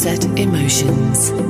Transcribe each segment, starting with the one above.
Sunset Emotions.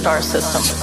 Star system?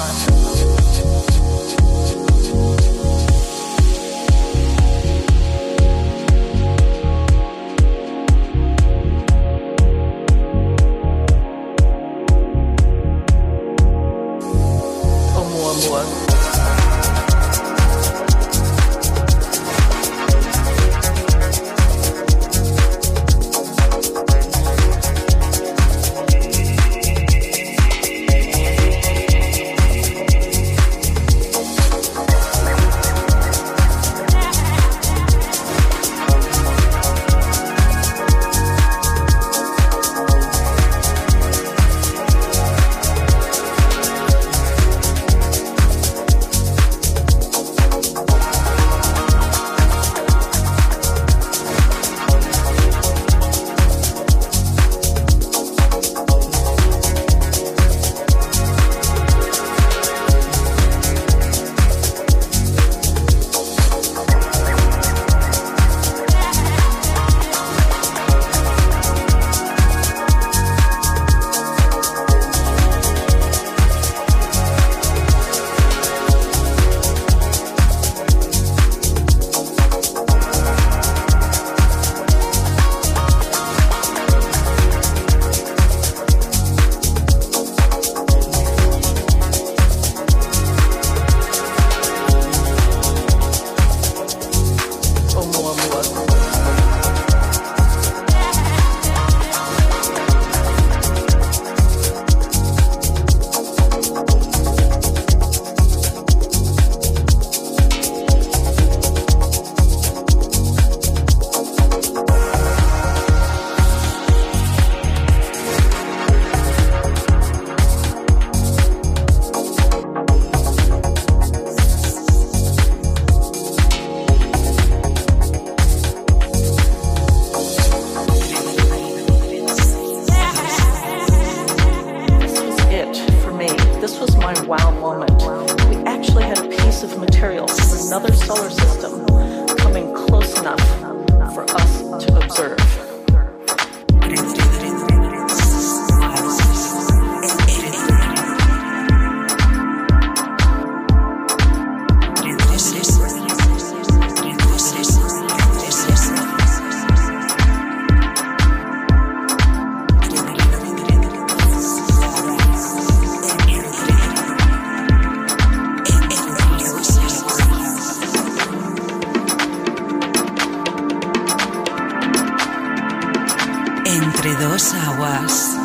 Entre dos aguas.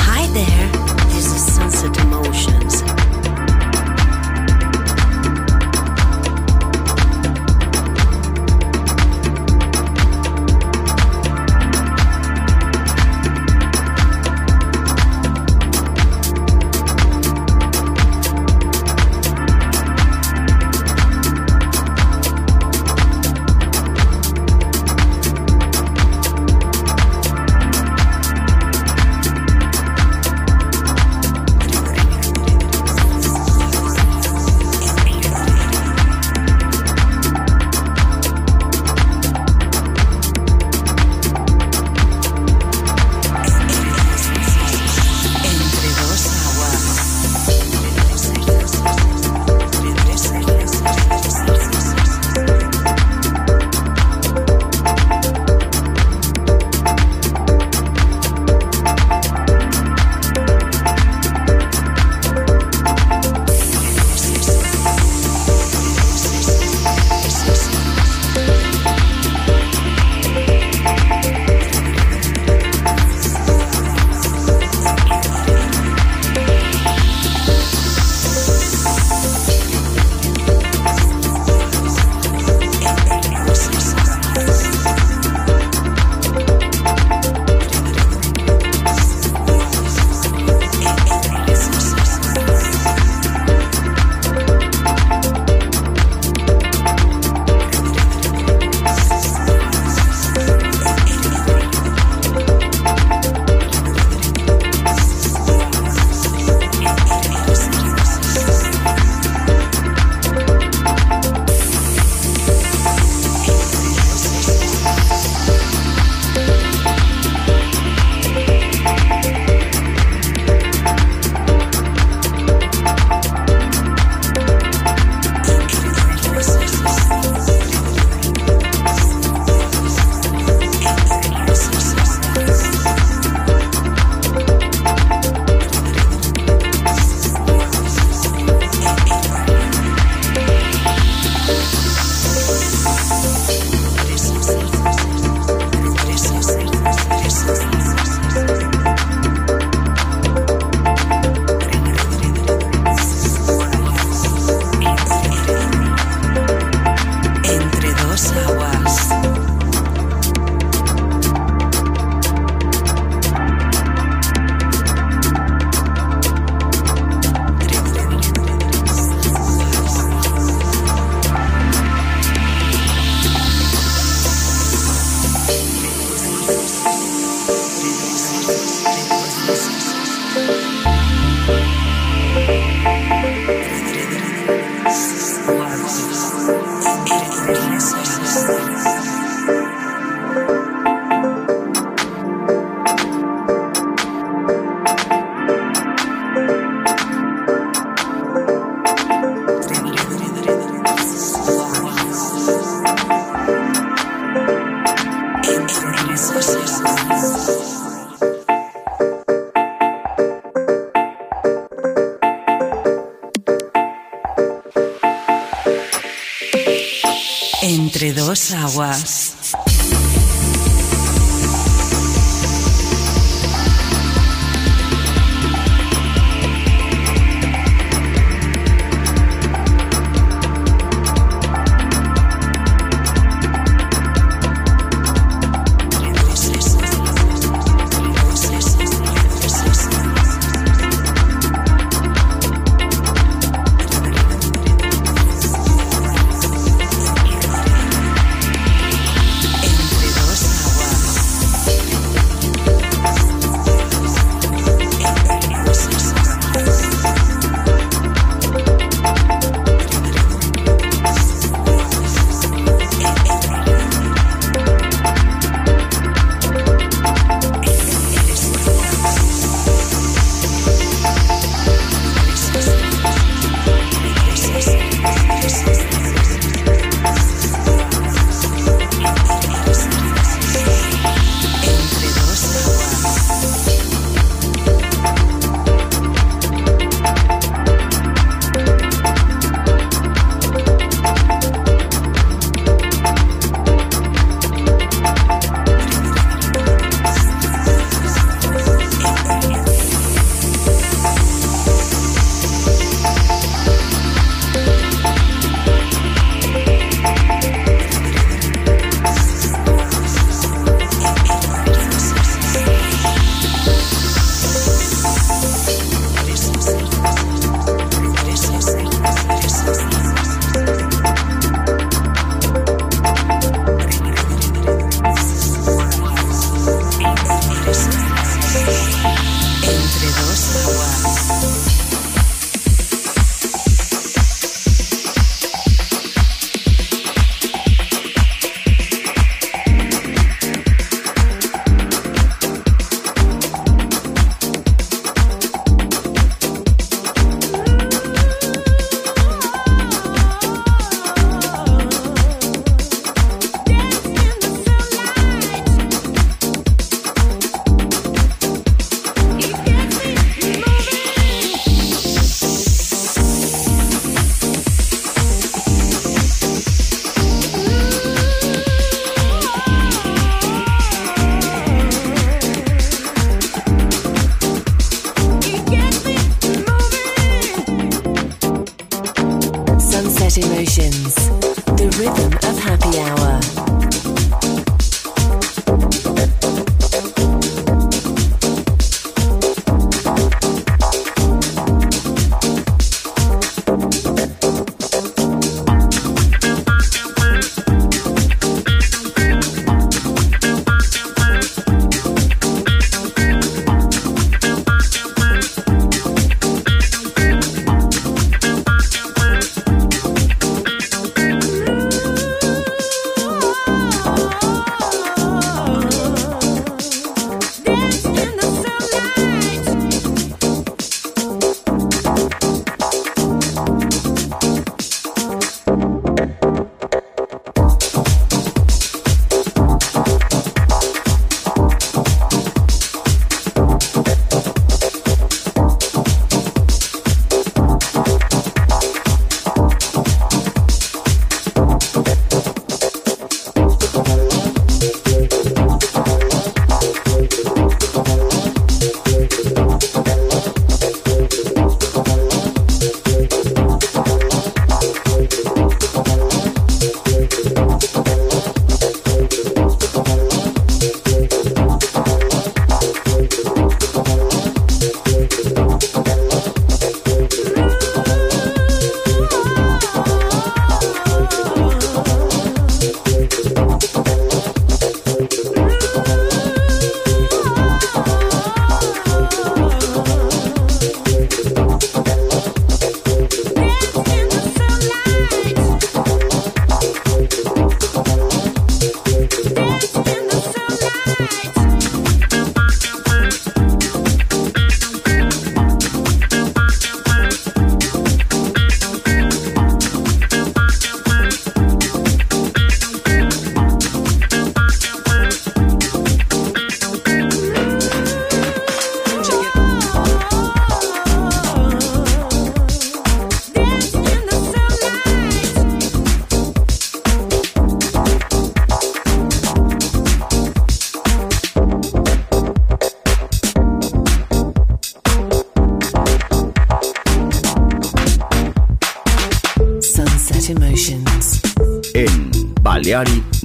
Hi there, this is Sunset Emotions.